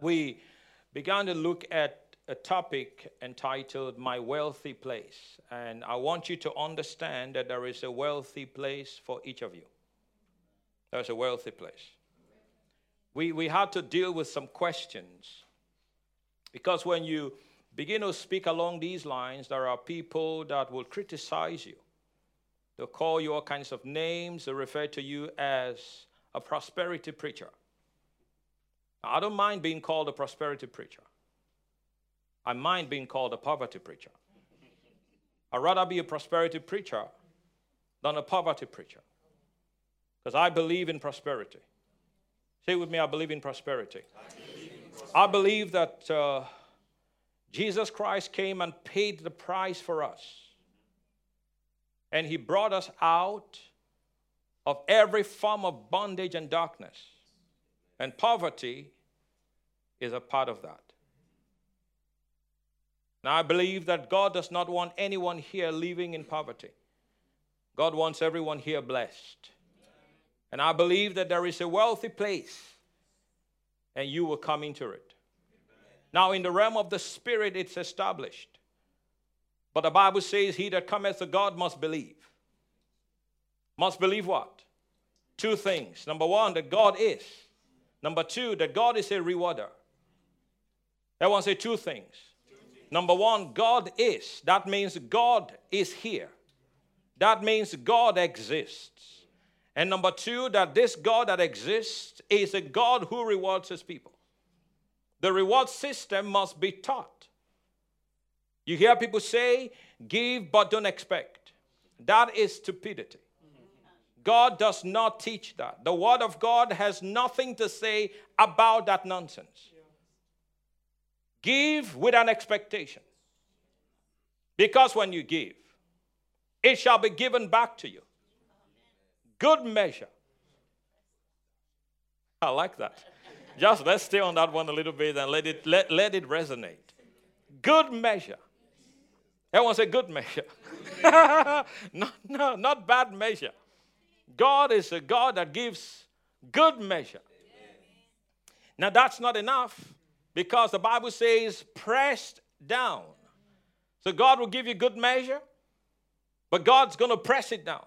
we began to look at a topic entitled My Wealthy Place. And I want you to understand that there is a wealthy place for each of you. There's a wealthy place. We, we had to deal with some questions because when you begin to speak along these lines, there are people that will criticize you. They'll call you all kinds of names, they'll refer to you as a prosperity preacher. I don't mind being called a prosperity preacher. I mind being called a poverty preacher. I'd rather be a prosperity preacher than a poverty preacher. Because I believe in prosperity. Say with me, I believe in prosperity. I believe, that uh, Jesus Christ came and paid the price for us. And he brought us out of every form of bondage and darkness. And poverty is a part of that. Now, I believe that God does not want anyone here living in poverty. God wants everyone here blessed. And I believe that there is a wealthy place, and you will come into it. Now, in the realm of the Spirit, it's established. But the Bible says, He that cometh to God must believe. Must believe what? Two things. Number one, that God is. Number two, that God is a rewarder. Everyone say two things. Number one, God is. That means God is here. That means God exists. And number two, that this God that exists is a God who rewards his people. The reward system must be taught. You hear people say, give but don't expect. That is stupidity. God does not teach that. The Word of God has nothing to say about that nonsense. Give with an expectation. Because when you give, it shall be given back to you. Good measure. I like that. Just let's stay on that one a little bit and let it let, let it resonate. Good measure. Everyone say good measure. no, no, not bad measure. God is a God that gives good measure. Now that's not enough because the Bible says pressed down. So God will give you good measure, but God's going to press it down.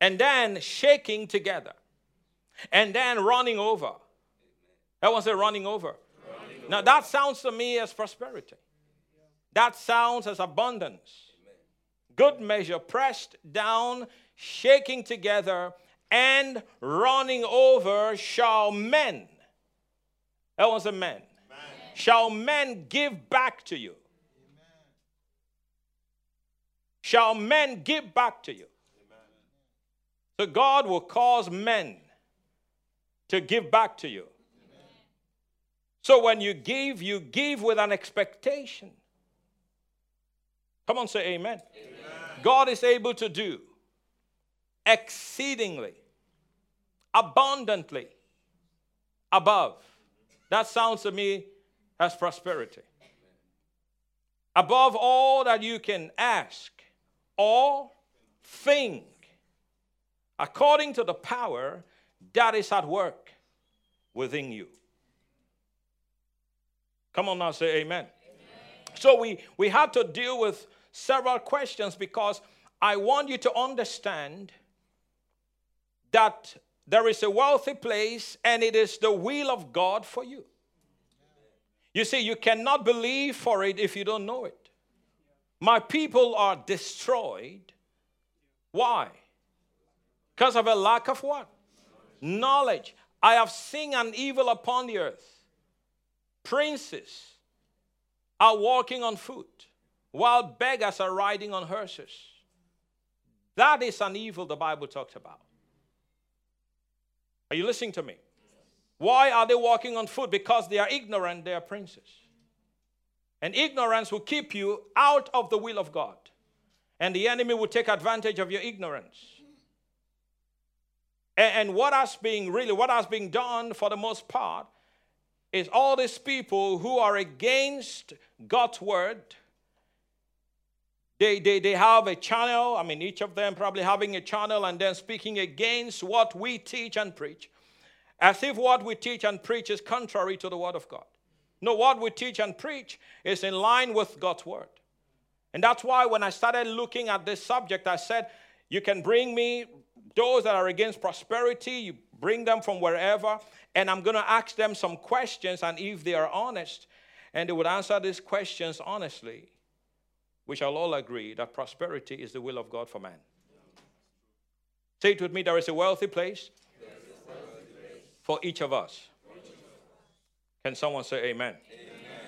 And then shaking together. And then running over. Everyone say running over. Running now over. that sounds to me as prosperity. That sounds as abundance. Good measure, pressed down, shaking together, and running over shall men. Everyone say men shall men give back to you? Amen. Shall men give back to you? Amen. So God will cause men to give back to you. Amen. So when you give, you give with an expectation. Come on, say amen. God is able to do exceedingly, abundantly, above. That sounds to me as prosperity. Above all that you can ask or think, according to the power that is at work within you. Come on now, say amen. amen. So we, we had to deal with several questions because I want you to understand that there is a wealthy place and it is the will of God for you. You see, you cannot believe for it if you don't know it. My people are destroyed. Why? Because of a lack of what? Knowledge. I have seen an evil upon the earth. Princes are walking on foot, while beggars are riding on horses. That is an evil the Bible talks about. Are you listening to me? Why are they walking on foot? Because they are ignorant, they are princes. And ignorance will keep you out of the will of God. And the enemy will take advantage of your ignorance. And, what has been really, what has been done for the most part is all these people who are against God's word. They, they, they have a channel, I mean, each of them probably having a channel and then speaking against what we teach and preach. as if what we teach and preach is contrary to the Word of God. No, what we teach and preach is in line with God's Word. And that's why when I started looking at this subject, I said, You can bring me those that are against prosperity, you bring them from wherever, and I'm going to ask them some questions. And if they are honest and they would answer these questions honestly, we shall all agree that prosperity is the will of God for man. Say it with me there is a wealthy place, a wealthy place. for each of us. Can someone say amen? amen?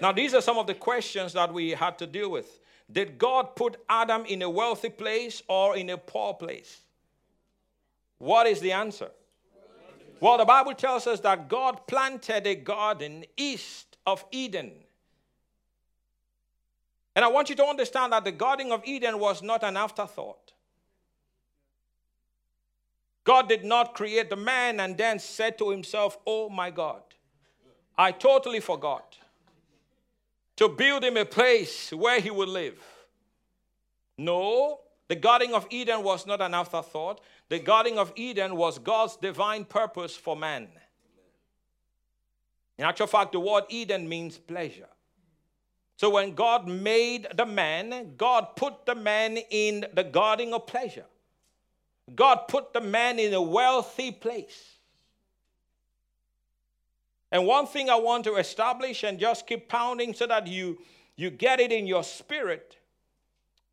Now, these are some of the questions that we had to deal with. Did God put Adam in a wealthy place or in a poor place? What is the answer? Well, the Bible tells us that God planted a garden east of Eden. And I want you to understand that the Garden of Eden was not an afterthought. God did not create the man and then said to himself, Oh my God, I totally forgot to build him a place where he would live. No, the Garden of Eden was not an afterthought. The Garden of Eden was God's divine purpose for man. In actual fact, the word Eden means pleasure. So when God made the man, God put the man in the garden of pleasure. God put the man in a wealthy place. And one thing I want to establish and just keep pounding so that you, you get it in your spirit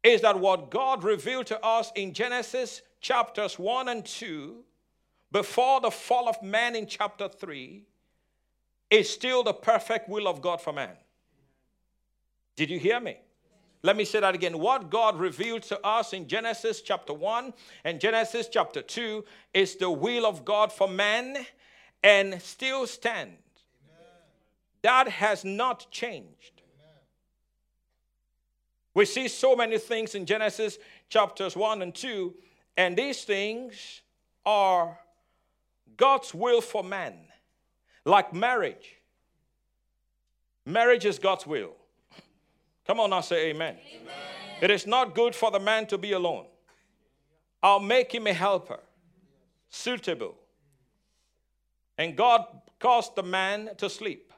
is that what God revealed to us in Genesis chapters 1 and 2, before the fall of man in chapter 3, is still the perfect will of God for man. Did you hear me? Let me say that again. What God revealed to us in Genesis chapter 1 and Genesis chapter 2 is the will of God for man and still stands. That has not changed. We see so many things in Genesis chapters 1 and 2, and these things are God's will for man, like marriage. Marriage is God's will. Come on now, say amen. amen. It is not good for the man to be alone. I'll make him a helper, suitable. And God caused the man to sleep.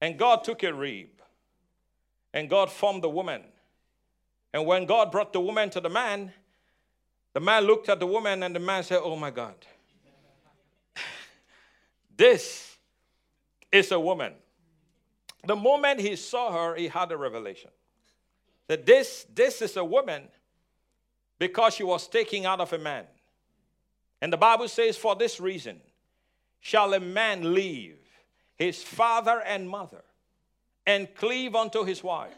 And God took a rib and God formed the woman. And when God brought the woman to the man, the man looked at the woman and the man said, Oh my God, this is a woman. The moment he saw her, he had a revelation that this, this is a woman because she was taken out of a man. And the Bible says, For this reason shall a man leave his father and mother and cleave unto his wife,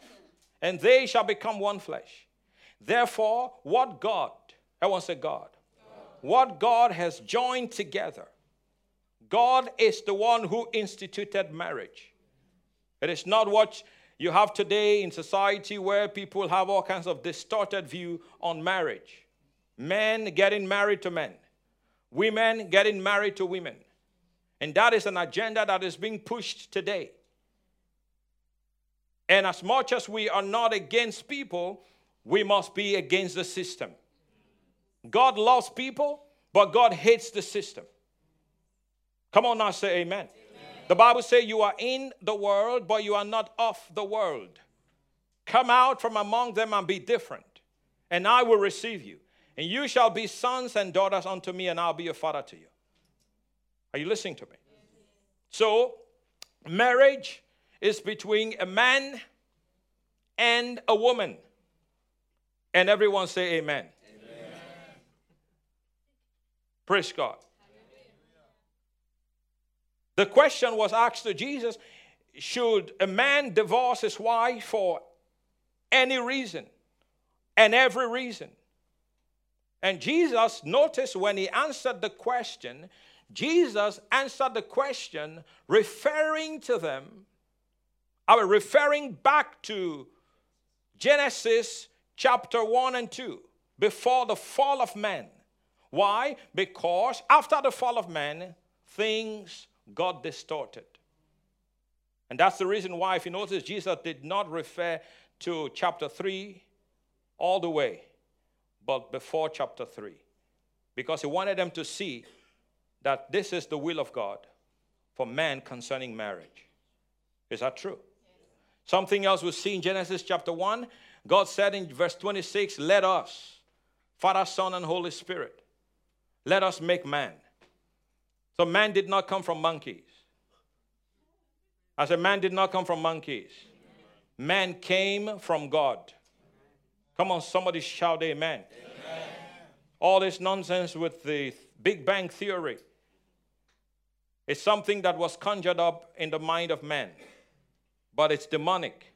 and they shall become one flesh. Therefore, what God, I want to say God, what God has joined together, God is the one who instituted marriage. It is not what you have today in society where people have all kinds of distorted view on marriage. Men getting married to men, women getting married to women. And that is an agenda that is being pushed today. And as much as we are not against people, we must be against the system. God loves people, but God hates the system. Come on now, say amen. amen. The Bible says you are in the world, but you are not of the world. Come out from among them and be different, and I will receive you. And you shall be sons and daughters unto me, and I'll be a father to you. Are you listening to me? So, marriage is between a man and a woman. And everyone say amen. amen. Praise God. The question was asked to Jesus Should a man divorce his wife for any reason and every reason? And Jesus, noticed when he answered the question, Jesus answered the question referring to them I was referring back to Genesis chapter 1 and 2, before the fall of man. Why? Because after the fall of man, things got distorted. And that's the reason why, if you notice, Jesus did not refer to chapter 3 all the way, but before chapter 3. Because he wanted them to see that this is the will of God for man concerning marriage. Is that true? Something else we see in Genesis chapter 1. God said in verse 26, Let us, Father, Son, and Holy Spirit, let us make man. So man did not come from monkeys. I said, man did not come from monkeys. Man came from God. Come on, somebody shout amen. amen. All this nonsense with the Big Bang Theory is something that was conjured up in the mind of man, but it's demonic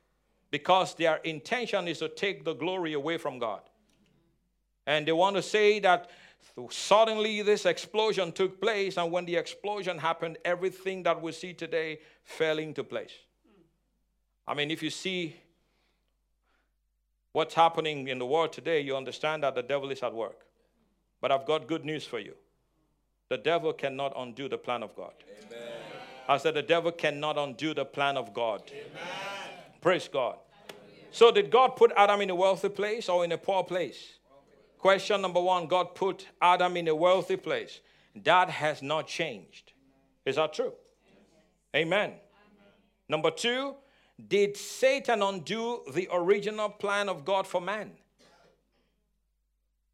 because their intention is to take the glory away from God. And they want to say that suddenly this explosion took place, and when the explosion happened, everything that we see today fell into place. I mean, if you see what's happening in the world today, you understand that the devil is at work. But I've got good news for you. The devil cannot undo the plan of God. Amen. I said, the devil cannot undo the plan of God. Amen. Praise God. So, did God put Adam in a wealthy place or in a poor place? Question number one God put Adam in a wealthy place. That has not changed. Is that true? Amen. Number two, did Satan undo the original plan of God for man?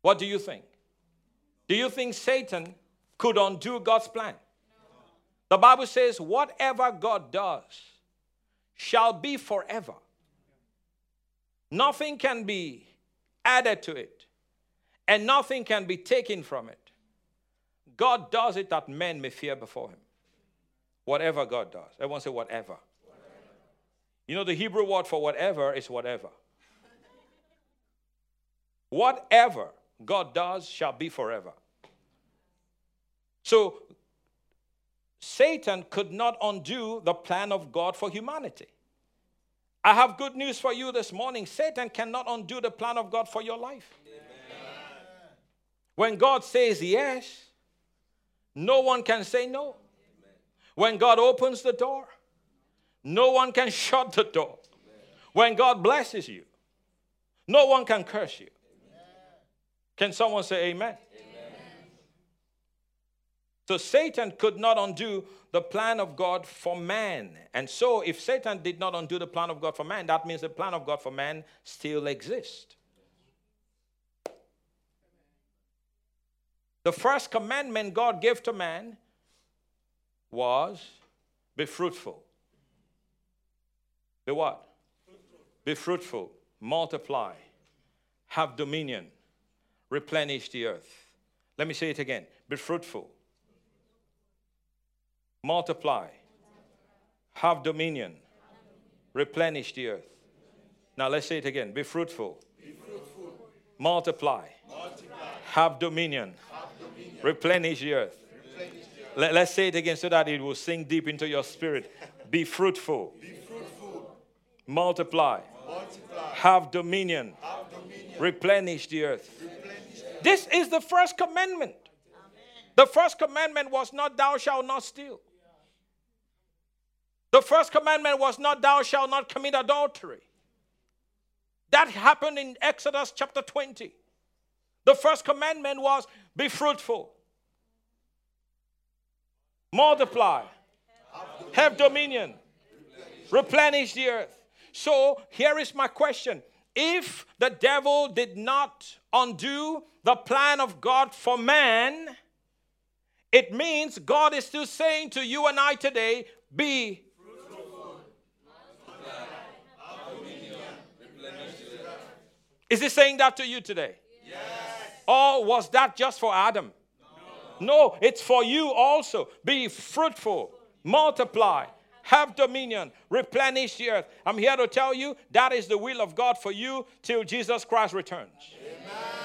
What do you think? Do you think Satan could undo God's plan? The Bible says, whatever God does shall be forever. Nothing can be added to it, and nothing can be taken from it. God does it that men may fear before him. Whatever God does. Everyone say, whatever. You know, the Hebrew word for whatever is whatever. whatever God does shall be forever. So, Satan could not undo the plan of God for humanity. I have good news for you this morning. Satan cannot undo the plan of God for your life. When God says yes, no one can say no. When God opens the door, no one can shut the door. When God blesses you, no one can curse you. Can someone say amen? So Satan could not undo the plan of God for man. And so, if Satan did not undo the plan of God for man, that means the plan of God for man still exists. The first commandment God gave to man was be fruitful. Be what? Be fruitful, multiply, have dominion, replenish the earth. Let me say it again be fruitful, multiply, have dominion, replenish the earth. Now let's say it again be fruitful, be fruitful. Multiply, multiply, have dominion, have replenish the earth. Let, us say it again so that it will sink deep into your spirit. Be fruitful. Be multiply, multiply. Have, dominion. have dominion, replenish the earth. Replenish the this is the first commandment. Amen. The first commandment was not, Thou shalt not steal. The first commandment was not, Thou shalt not commit adultery. That happened in Exodus chapter 20. The first commandment was, Be fruitful, multiply, have dominion, replenish the earth. So here is my question. If the devil did not undo the plan of God for man, it means God is still saying to you and I today, be Is he saying that to you today? Yes. Or was that just for Adam? No. it's for you also. Be fruitful, multiply, have dominion, replenish the earth. I'm here to tell you that is the will of God for you till Jesus Christ returns. Amen.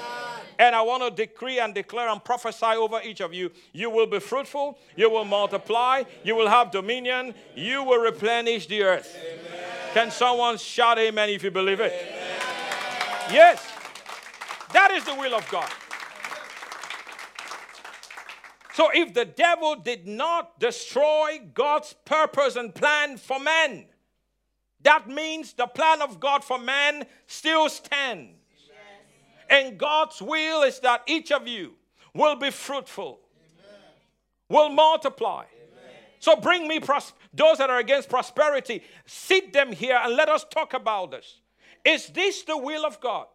And I want to decree and declare and prophesy over each of you. You will be fruitful, you will multiply, you will have dominion, you will replenish the earth. Amen. Can someone shout amen if you believe it? Amen. Yes. That is the will of God. So if the devil did not destroy God's purpose and plan for man, that means the plan of God for man still stands. And God's will is that each of you will be fruitful, Amen. will multiply. So bring me pros- those that are against prosperity. Sit them here and let us talk about this. Is this the will of God?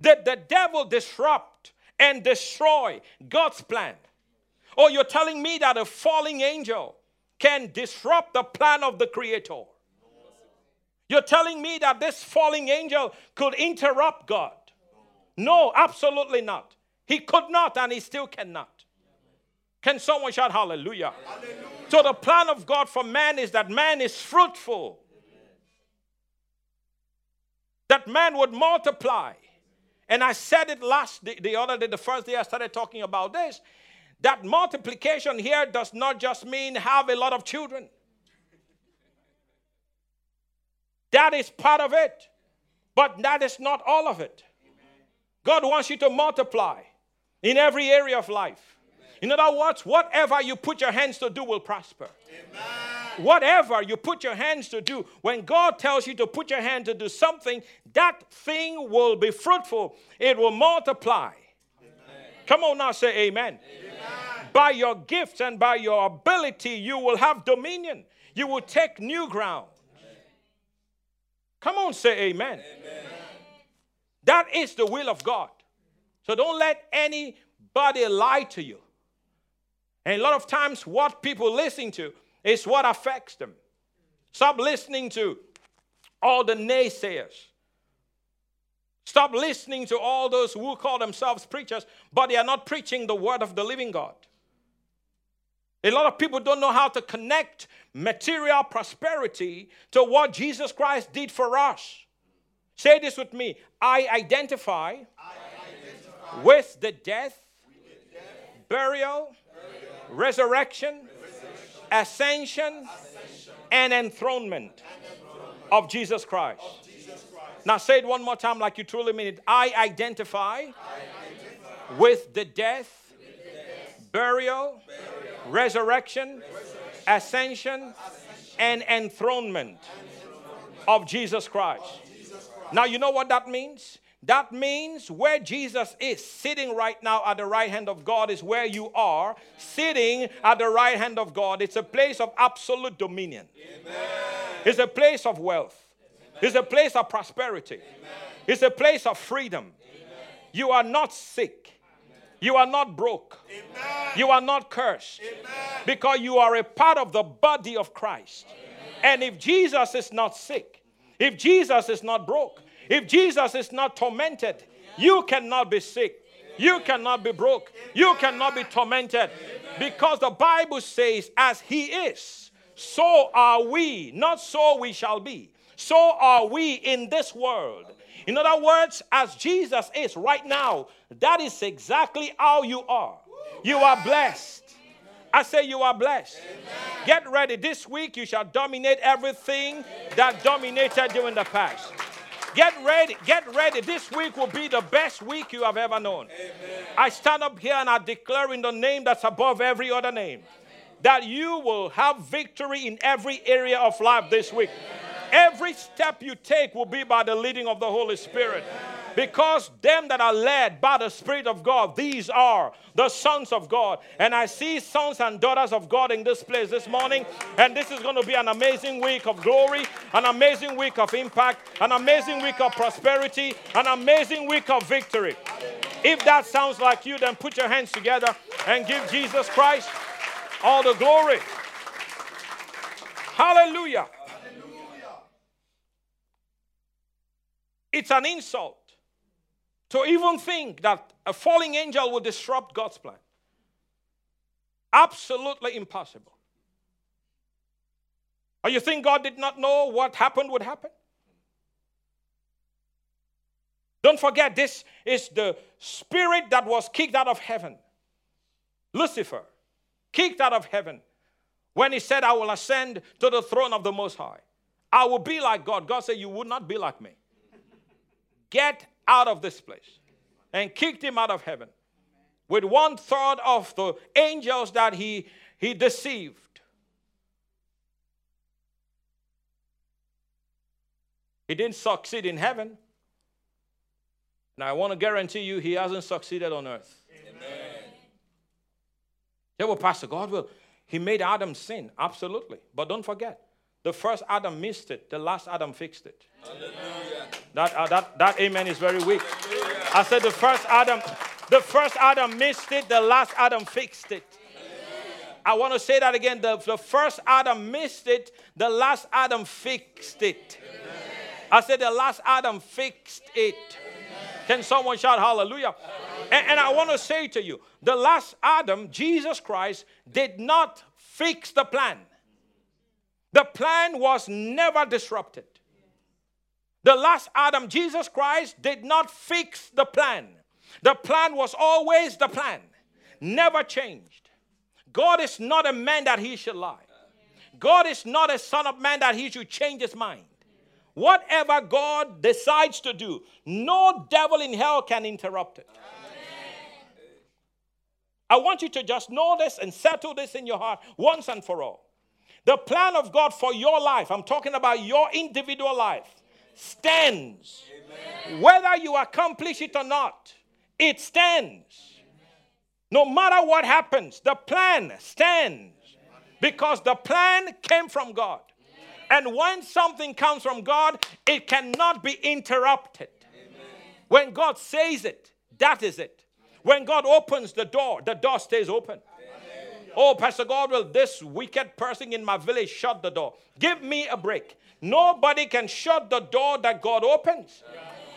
That the devil disrupt and destroy God's plan? Or you're telling me that a falling angel can disrupt the plan of the Creator? You're telling me that this falling angel could interrupt God? No, absolutely not. He could not, and he still cannot. Can someone shout hallelujah? hallelujah? So, the plan of God for man is that man is fruitful, that man would multiply. And I said it last, the, the other day, the first day I started talking about this, that multiplication here does not just mean have a lot of children. That is part of it, but that is not all of it. God wants you to multiply in every area of life. In other words, whatever you put your hands to do will prosper. Amen. Whatever you put your hands to do, when God tells you to put your hand to do something, that thing will be fruitful. It will multiply. Amen. Come on now, say amen. amen. By your gifts and by your ability, you will have dominion. You will take new ground. Come on, say amen. That is the will of God. So don't let anybody lie to you. And a lot of times, what people listen to is what affects them. Stop listening to all the naysayers. Stop listening to all those who call themselves preachers, but they are not preaching the word of the living God. A lot of people don't know how to connect material prosperity to what Jesus Christ did for us. Say this with me I identify, I identify with the death, with death burial, resurrection, ascension, and enthronement of Jesus Christ. Now say it one more time like you truly mean it. I identify, with the death, burial, resurrection, ascension, and enthronement of Jesus Christ. Now you know what that means? That means where Jesus is sitting right now at the right hand of God is where you are sitting at the right hand of God. It's a place of absolute dominion. Amen. It's a place of wealth. Amen. It's a place of prosperity. Amen. It's a place of freedom. You are not sick. You are not broke. You are not cursed. Because you are a part of the body of Christ. And if Jesus is not sick, if Jesus is not broke, if Jesus is not tormented, you cannot be sick. You cannot be broke. You cannot be tormented. Because the Bible says, as He is, so are we. Not so we shall be. So are we in this world. In other words, as Jesus is right now, that is exactly how you are. You are blessed. I say you are blessed. Get ready. This week you shall dominate everything that dominated you in the past. Get ready. Get ready. This week will be the best week you have ever known. Amen. I stand up here and I declare in the name that's above every other name that you will have victory in every area of life this week. Every step you take will be by the leading of the Holy Spirit. Because them that are led by the Spirit of God, these are the sons of God. And I see sons and daughters of God in this place this morning. And this is going to be an amazing week of glory, an amazing week of impact, an amazing week of prosperity, an amazing week of victory. If that sounds like you, then put your hands together and give Jesus Christ all the glory. Hallelujah. It's an insult to even think that a falling angel will disrupt God's plan. Absolutely impossible. Or you think God did not know what happened would happen? Don't forget, this is the spirit that was kicked out of heaven. Lucifer, kicked out of heaven when he said, I will ascend to the throne of the Most High. I will be like God. God said, You would not be like me. Get out of this place and kicked him out of heaven with one third of the angels that he, he deceived. He didn't succeed in heaven. Now, I want to guarantee you, he hasn't succeeded on earth. Amen. Yeah, well, Pastor Godwill. he made Adam sin. Absolutely. But don't forget, the first Adam missed it, the last Adam fixed it. Hallelujah. That, uh, that, that amen is very weak. Hallelujah. I said the first Adam, the first Adam missed it, the last Adam fixed it. I want to say that again. The, the first Adam missed it, the last Adam fixed it. I said the last Adam fixed it. Can someone shout hallelujah? And, and I want to say to you, the last Adam, Jesus Christ, did not fix the plan. The plan was never disrupted. The last Adam, Jesus Christ, did not fix the plan. The plan was always the plan, never changed. God is not a man that he should lie. God is not a son of man that he should change his mind. Whatever God decides to do, no devil in hell can interrupt it. I want you to just know this and settle this in your heart once and for all. The plan of God for your life, I'm talking about your individual life, stands. Amen. Whether you accomplish it or not, it stands. No matter what happens, the plan stands because the plan came from God. And when something comes from God, it cannot be interrupted. When God says it, that is it. When God opens the door, the door stays open. Oh, Pastor Godwill, this wicked person in my village shut the door. Give me a break. Nobody can shut the door that God opens.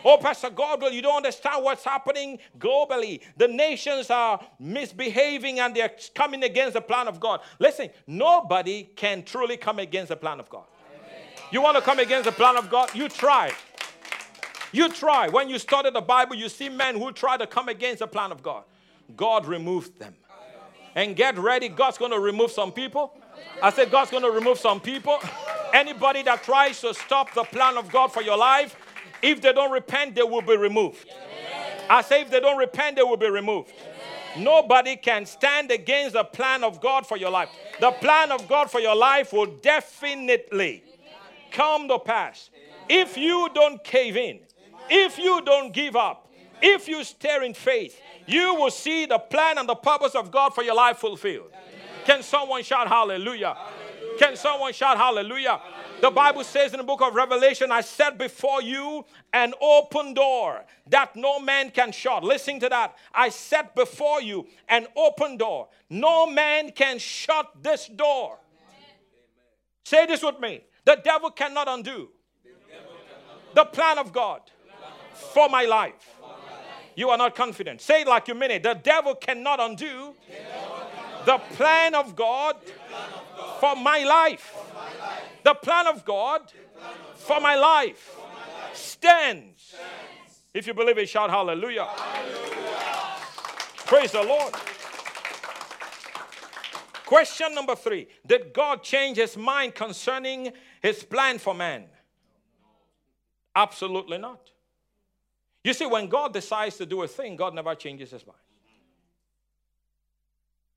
Oh, Pastor Godwill, you don't understand what's happening globally. The nations are misbehaving and they're coming against the plan of God. Listen, nobody can truly come against the plan of God. You want to come against the plan of God? You try. You try. When you study the Bible, you see men who try to come against the plan of God. God removed them. And get ready, God's going to remove some people. I said, God's going to remove some people. Anybody that tries to stop the plan of God for your life, if they don't repent, they will be removed. I say, if they don't repent, they will be removed. Nobody can stand against the plan of God for your life. The plan of God for your life will definitely come to pass. If you don't cave in, if you don't give up, if you stare in faith, you will see the plan and the purpose of God for your life fulfilled. Can someone shout hallelujah? hallelujah. Can someone shout hallelujah? hallelujah? The Bible says in the book of Revelation, I set before you an open door that no man can shut. Listen to that. I set before you an open door. No man can shut this door. Say this with me. The devil cannot undo the plan of God for my life. You are not confident. Say it like you mean it. The devil cannot undo the plan of God for my life. The plan of God for my life stands. If you believe it, shout hallelujah. Praise the Lord. Question number three Did God change his mind concerning his plan for man? Absolutely not. You see, when God decides to do a thing, God never changes his mind.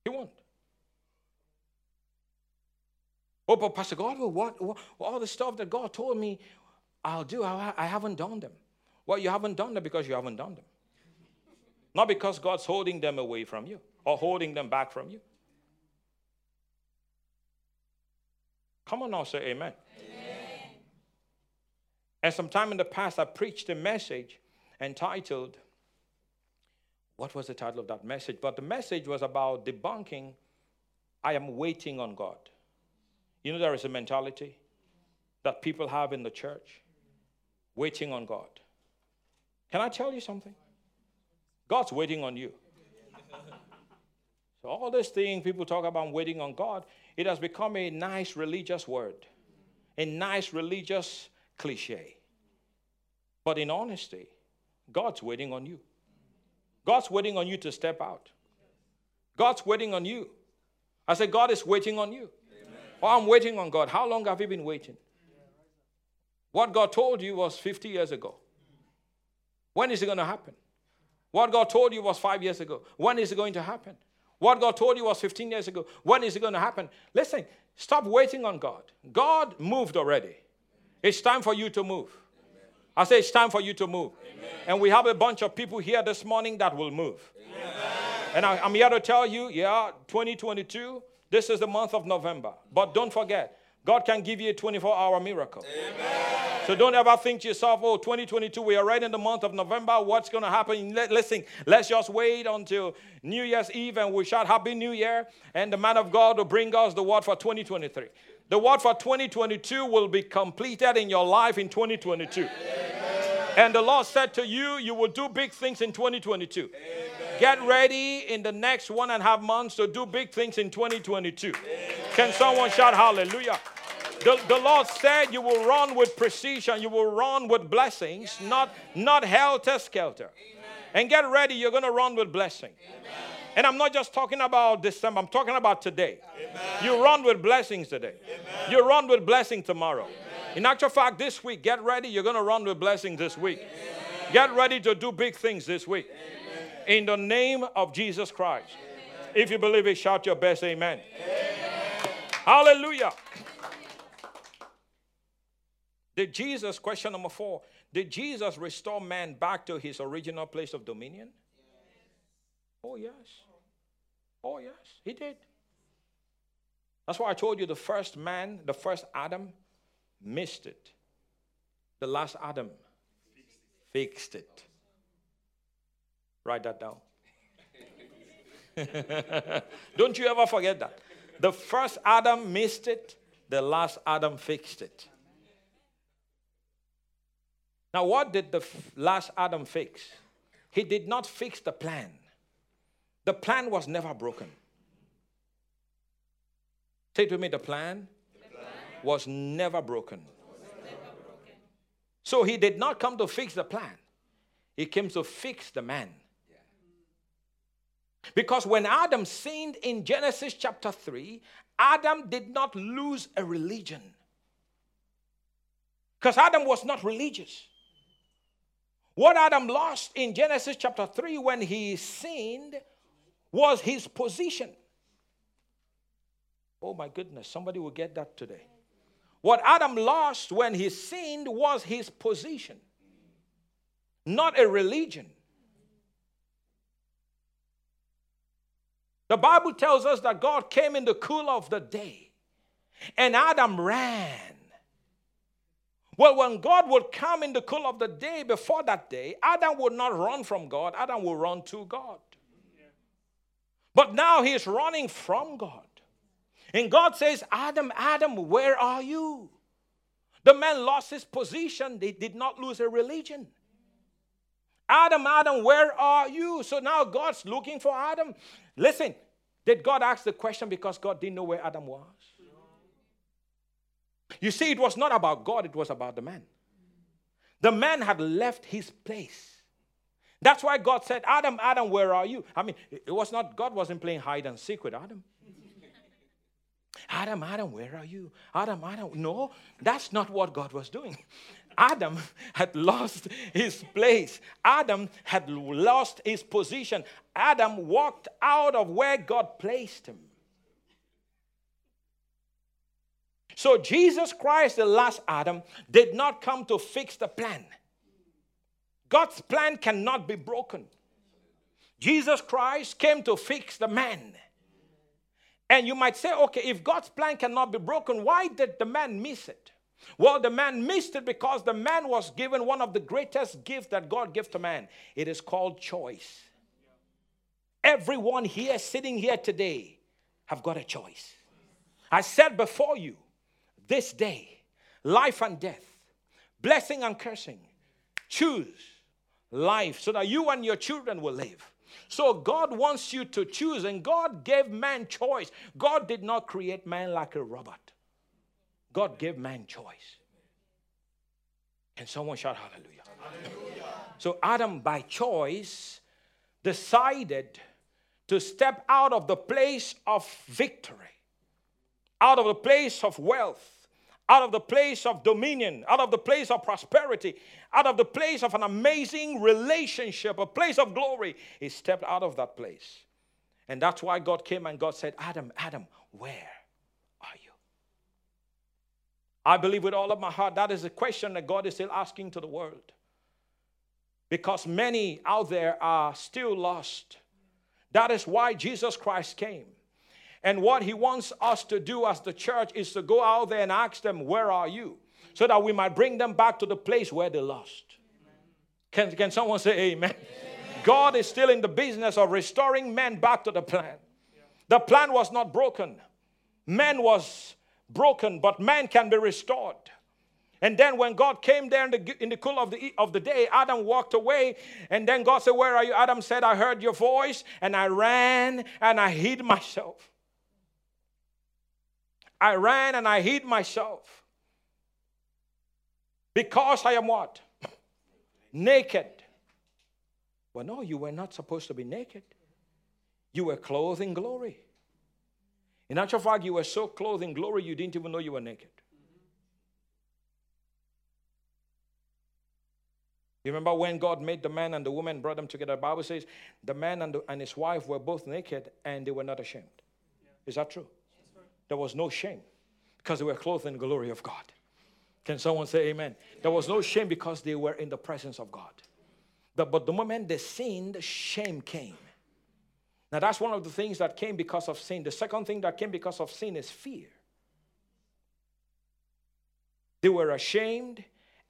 He won't. Oh, but Pastor Godwill, what, what, all the stuff that God told me I'll do, I, I haven't done them. Well, you haven't done them because you haven't done them. Not because God's holding them away from you or holding them back from you. Come on now, say amen. amen. And sometime in the past, I preached a message entitled, what was the title of that message? But the message was about debunking I am waiting on God. You know, there is a mentality that people have in the church waiting on God. Can I tell you something? God's waiting on you. So, all this thing people talk about waiting on God, it has become a nice religious word, a nice religious cliche. But in honesty, God's waiting on you. God's waiting on you to step out. God's waiting on you. I said, God is waiting on you. Amen. Oh, I'm waiting on God. How long have you been waiting? What God told you was 50 years ago. When is it going to happen? What God told you was five years ago. When is it going to happen? What God told you was 15 years ago. When is it going to happen? Listen, stop waiting on God. God moved already. It's time for you to move. I say it's time for you to move. Amen. And we have a bunch of people here this morning that will move. Amen. And I, am here to tell you, yeah, 2022, this is the month of November. But don't forget, God can give you a 24 hour miracle. Amen. So don't ever think to yourself, oh, 2022, we are right in the month of November. What's going to happen? Listen, let's just wait until New Year's Eve and we shout Happy New Year. And the man of God will bring us the word for 2023. The word for 2022 will be completed in your life in 2022. Amen. And the Lord said to you, you will do big things in 2022. Amen. Get ready in the next one and a half months to do big things in 2022. Amen. Can someone shout hallelujah? The, the Lord said you will run with precision, you will run with blessings, not, not helter skelter. And get ready, you're going to run with blessing. Amen. And I'm not just talking about December, I'm talking about today. Amen. You run with blessings today. Amen. You run with blessing tomorrow. In actual fact, this week, get ready, you're going to run with blessings this week. Get ready to do big things this week. In the name of Jesus Christ. If you believe it, shout your best amen. Hallelujah. Did Jesus, question number four, did Jesus restore man back to his original place of dominion? Oh, yes. Oh, yes, he did. That's why I told you the first man, the first Adam, missed it. The last Adam fixed it. Write that down. Don't you ever forget that. The first Adam missed it, the last Adam fixed it. Now, what did the last Adam fix? He did not fix the plan. The plan was never broken. Say to me, the plan, was never broken. So he did not come to fix the plan, he came to fix the man. Because when Adam sinned in Genesis chapter 3, Adam did not lose a religion. Because Adam was not religious. What Adam lost in Genesis chapter 3 when he sinned was his position. Oh my goodness, somebody will get that today. What Adam lost when he sinned was his position, not a religion. The Bible tells us that God came in the cool of the day and Adam ran. Well, when God would come in the cool of the day before that day, Adam would not run from God, Adam would run to God. But now he's running from God. And God says, Adam, Adam, where are you? The man lost his position, they did not lose their religion. Adam, Adam, where are you? So now God's looking for Adam. Listen, did God ask the question because God didn't know where Adam was? You see, it was not about God, it was about the man. The man had left his place. That's why God said, Adam, Adam, where are you? I mean, it was not, God wasn't playing hide and seek with Adam. Adam, Adam, where are you? Adam, Adam. No, that's not what God was doing. Adam had lost his place. Adam had lost his position. Adam walked out of where God placed him. So Jesus Christ, the last Adam, did not come to fix the plan. God's plan cannot be broken. Jesus Christ came to fix the man. And you might say, okay, if God's plan cannot be broken, why did the man miss it? Well, the man missed it because the man was given one of the greatest gifts that God gave to man. It is called choice. Everyone here sitting here today have got a choice. I said before you this day, life and death, blessing and cursing. Choose life so that you and your children will live. So God wants you to choose, and God gave man choice. God did not create man like a robot. God gave man choice. Can someone shout hallelujah? hallelujah? So Adam, by choice, decided to step out of the place of victory, out of the place of wealth, out of the place of dominion, out of the place of prosperity, out of the place of an amazing relationship, a place of glory. He stepped out of that place. And that's why God came and God said, Adam, Adam, where are you? I believe with all of my heart that is a question that God is still asking to the world. Because many out there are still lost. That is why Jesus Christ came. And what he wants us to do as the church is to go out there and ask them, Where are you? So that we might bring them back to the place where they lost. Can, can someone say amen? amen? God is still in the business of restoring men back to the plan. The plan was not broken, man was broken, but man can be restored. And then when God came there in the, in the cool of the, of the day, Adam walked away. And then God said, Where are you? Adam said, I heard your voice, and I ran and I hid myself. I ran and I hid myself. Because I am what? naked. Well, no, you were not supposed to be naked. You were clothed in glory. In actual fact, you were so clothed in glory, you didn't even know you were naked. You remember when God made the man and the woman, brought them together? The Bible says the man and, the, and his wife were both naked and they were not ashamed. Yeah. Is that true? There was no shame because they were clothed in the glory of God. Can someone say amen? There was no shame because they were in the presence of God. But the moment they sinned, shame came. Now, that's one of the things that came because of sin. The second thing that came because of sin is fear. They were ashamed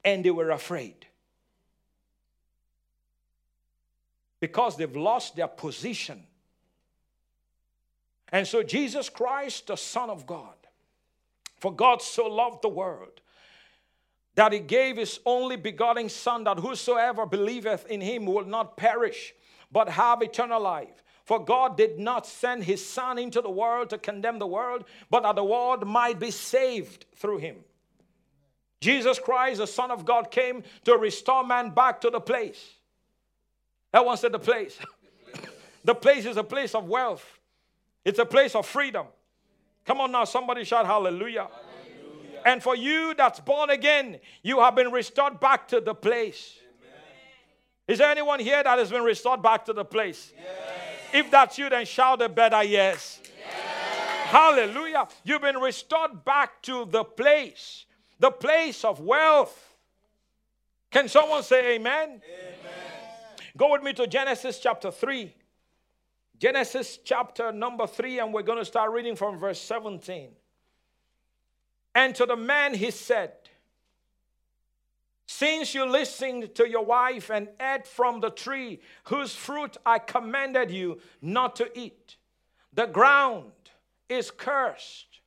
and they were afraid. Because they've lost their position. And so, Jesus Christ, the Son of God, for God so loved the world that he gave his only begotten Son, that whosoever believeth in him will not perish, but have eternal life. For God did not send his Son into the world to condemn the world, but that the world might be saved through him. Jesus Christ, the Son of God, came to restore man back to the place. Everyone said the place. the place is a place of wealth, it's a place of freedom. Come on now, somebody shout hallelujah. hallelujah. And for you that's born again, you have been restored back to the place. Amen. Is there anyone here that has been restored back to the place? Yes. If that's you, then shout a better yes. yes. Hallelujah. You've been restored back to the place, the place of wealth. Can someone say amen? amen? Go with me to Genesis chapter 3. Genesis chapter number 3, and we're going to start reading from verse 17. And to the man he said, Since you listened to your wife and ate from the tree whose fruit I commanded you not to eat, the ground is cursed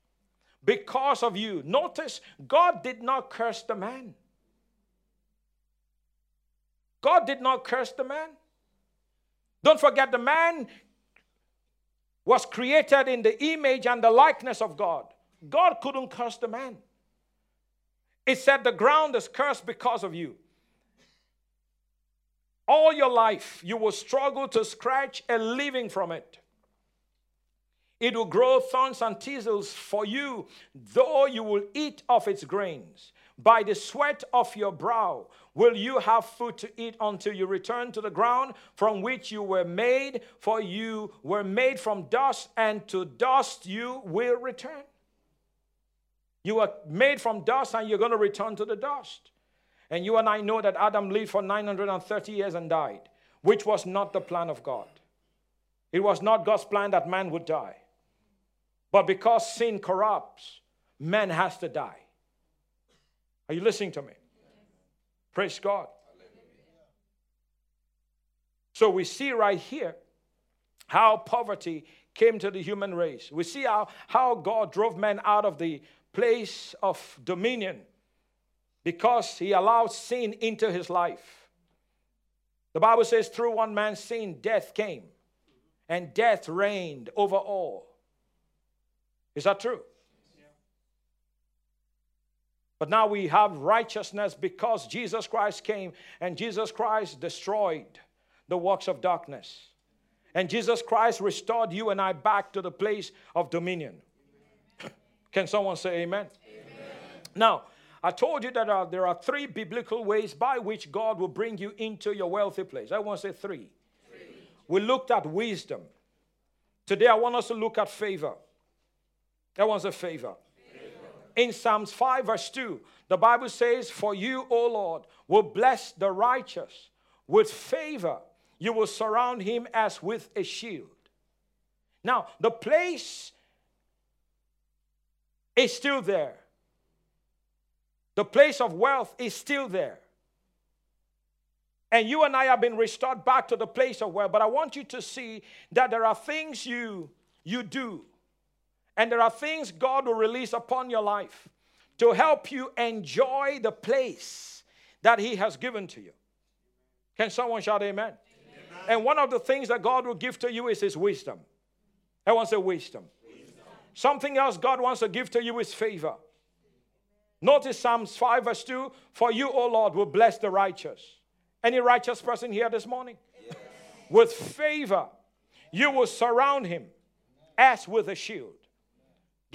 because of you. Notice, God did not curse the man. God did not curse the man. Don't forget, the man was created in the image and the likeness of God. God couldn't curse the man. It said, The ground is cursed because of you. All your life, you will struggle to scratch a living from it. It will grow thorns and thistles for you, though you will eat of its grains. By the sweat of your brow will you have food to eat until you return to the ground from which you were made, for you were made from dust, and to dust you will return. You were made from dust and you're going to return to the dust. And you and I know that Adam lived for 930 years and died, which was not the plan of God. It was not God's plan that man would die. But because sin corrupts, man has to die. Are you listening to me? Praise God. So we see right here how poverty came to the human race. We see how, how God drove man out of the place of dominion because he allowed sin into his life. The Bible says, through one man's sin, death came, and death reigned over all. Is that true? But now we have righteousness because Jesus Christ came and Jesus Christ destroyed the works of darkness. And Jesus Christ restored you and I back to the place of dominion. Can someone say amen? amen. Now, I told you that uh, there are three biblical ways by which God will bring you into your wealthy place. I want to say three. three. We looked at wisdom. Today, I want us to look at favor. That one's a favor. In Psalms 5, verse 2, the Bible says, For you, O Lord, will bless the righteous with favor. You will surround him as with a shield. Now, the place is still there. The place of wealth is still there. And you and I have been restored back to the place of wealth. But I want you to see that there are things you, you do, and there are things God will release upon your life to help you enjoy the place that He has given to you. Can someone shout amen? amen? And one of the things that God will give to you is His wisdom. Everyone say wisdom. wisdom. Something else God wants to give to you is favor. Notice Psalms 5, verse 2 For you, O Lord, will bless the righteous. Any righteous person here this morning? Yes. With favor, you will surround him as with a shield.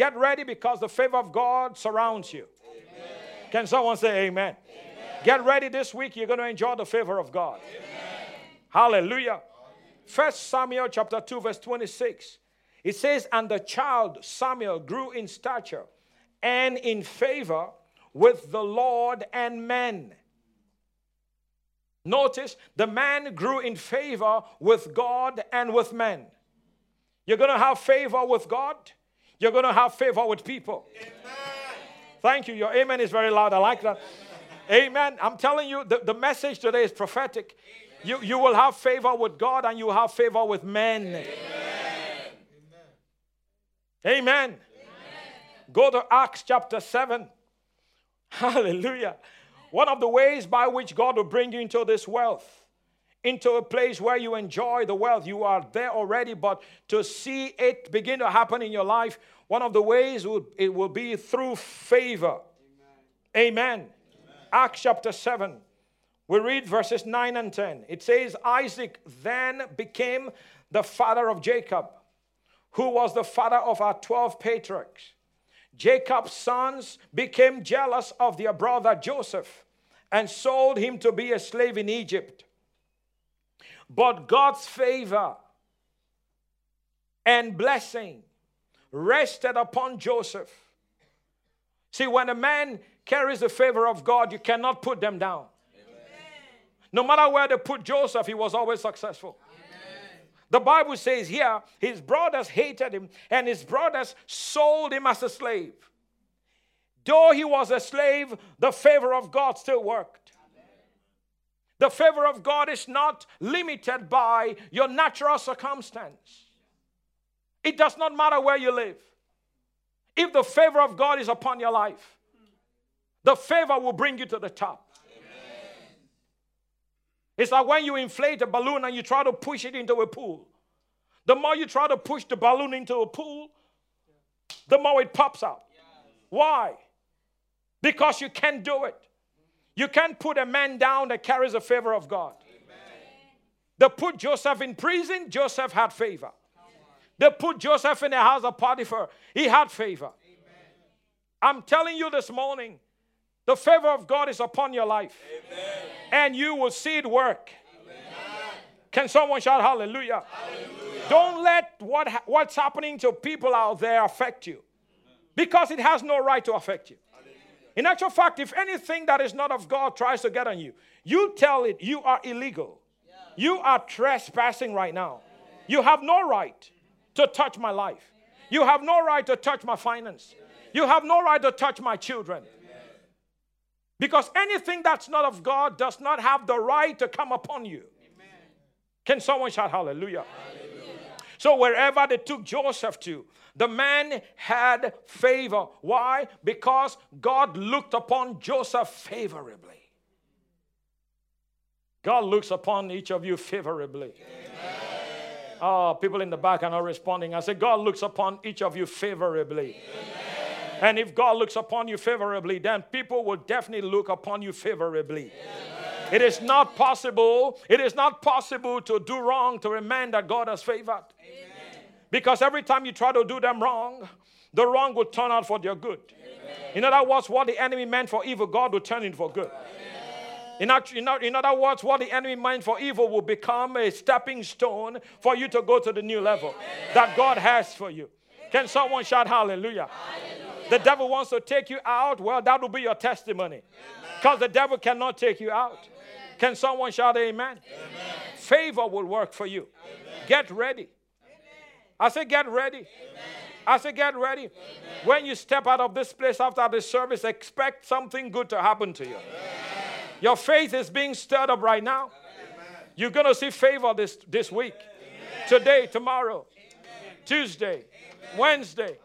Get ready because the favor of God surrounds you. Amen. Can someone say amen? amen? Get ready this week. You're going to enjoy the favor of God. Amen. Hallelujah. First Samuel chapter 2, verse 26. It says, And the child Samuel grew in stature and in favor with the Lord and men. Notice the man grew in favor with God and with men. You're going to have favor with God, you're going to have favor with people. Amen. Thank you. Your amen is very loud. I like that. Amen. amen. I'm telling you, the, the message today is prophetic. You, you will have favor with God and you will have favor with men. Amen. Amen. Go to Acts chapter 7. Hallelujah. One of the ways by which God will bring you into this wealth, into a place where you enjoy the wealth, you are there already, but to see it begin to happen in your life, one of the ways it will be through favor. Amen. Amen. Amen. Acts chapter 7. We read verses 9 and 10. It says, Isaac then became the father of Jacob, who was the father of our 12 patriarchs. Jacob's sons became jealous of their brother Joseph and sold him to be a slave in Egypt. But God's favor and blessing rested upon Joseph. See, when a man carries the favor of God, you cannot put them down. Amen. No matter where they put Joseph, he was always successful. The Bible says here, his brothers hated him and his brothers sold him as a slave. Though he was a slave, the favor of God still worked. The favor of God is not limited by your natural circumstance. It does not matter where you live. If the favor of God is upon your life, the favor will bring you to the top. It's like when you inflate a balloon and you try to push it into a pool. The more you try to push the balloon into a pool, the more it pops out. Why? Because you can't do it. You can't put a man down that carries the favor of God. They put Joseph in prison, Joseph had favor. They put Joseph in the house of Potiphar, he had favor. I'm telling you this morning, the favor of God is upon your life. Amen. And you will see it work. Amen. Can someone shout hallelujah? hallelujah? Don't let what, what's happening to people out there affect you. Because it has no right to affect you. In actual fact, if anything that is not of God tries to get on you, you tell it you are illegal. You are trespassing right now. You have no right to touch my life. You have no right to touch my finance. You have no right to touch my children. Because anything that's not of God does not have the right to come upon you. Can someone shout hallelujah? hallelujah? So, wherever they took Joseph to, the man had favor. Why? Because God looked upon Joseph favorably. God looks upon each of you favorably. Oh, people in the back are not responding. I said, God looks upon each of you favorably. Amen. And if God looks upon you favorably, then people will definitely look upon you favorably. Amen. It is not possible, it is not possible to do wrong to a man that God has favored. Amen. Because every time you try to do them wrong, the wrong will turn out for their good. Amen. In other words, what the enemy meant for evil, God will turn it for good. In, in other words, what the enemy meant for evil will become a stepping stone for you to go to the new level that God has for you. Can someone shout hallelujah? hallelujah. The devil wants to take you out. Well, that will be your testimony. Because the devil cannot take you out. Amen. Can someone shout amen? amen? Favor will work for you. Amen. Get ready. I say, get ready. Amen. I say, get ready. Amen. When you step out of this place after the service, expect something good to happen to you. Amen. Your faith is being stirred up right now. You're going to see favor this, this week, today, tomorrow, Tuesday, Wednesday,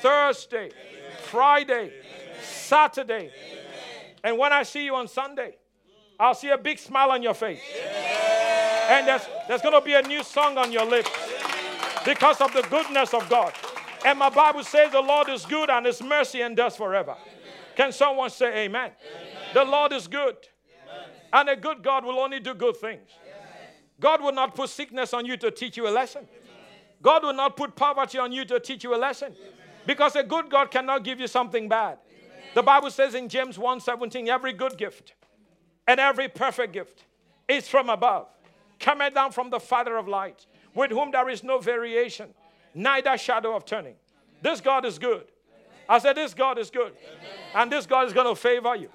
Thursday, Friday, Saturday. And when I see you on Sunday, I'll see a big smile on your face. And there's, there's going to be a new song on your lips because of the goodness of God. And my Bible says the Lord is good and his mercy endures forever. Can someone say amen? amen? The Lord is good. And a good God will only do good things. God will not put sickness on you to teach you a lesson. God will not put poverty on you to teach you a lesson. Because a good God cannot give you something bad. The Bible says in James 1:17, every good gift and every perfect gift is from above, coming down from the Father of lights, with whom there is no variation, neither shadow of turning. This God is good. I said, This God is good. And this God is going to favor you.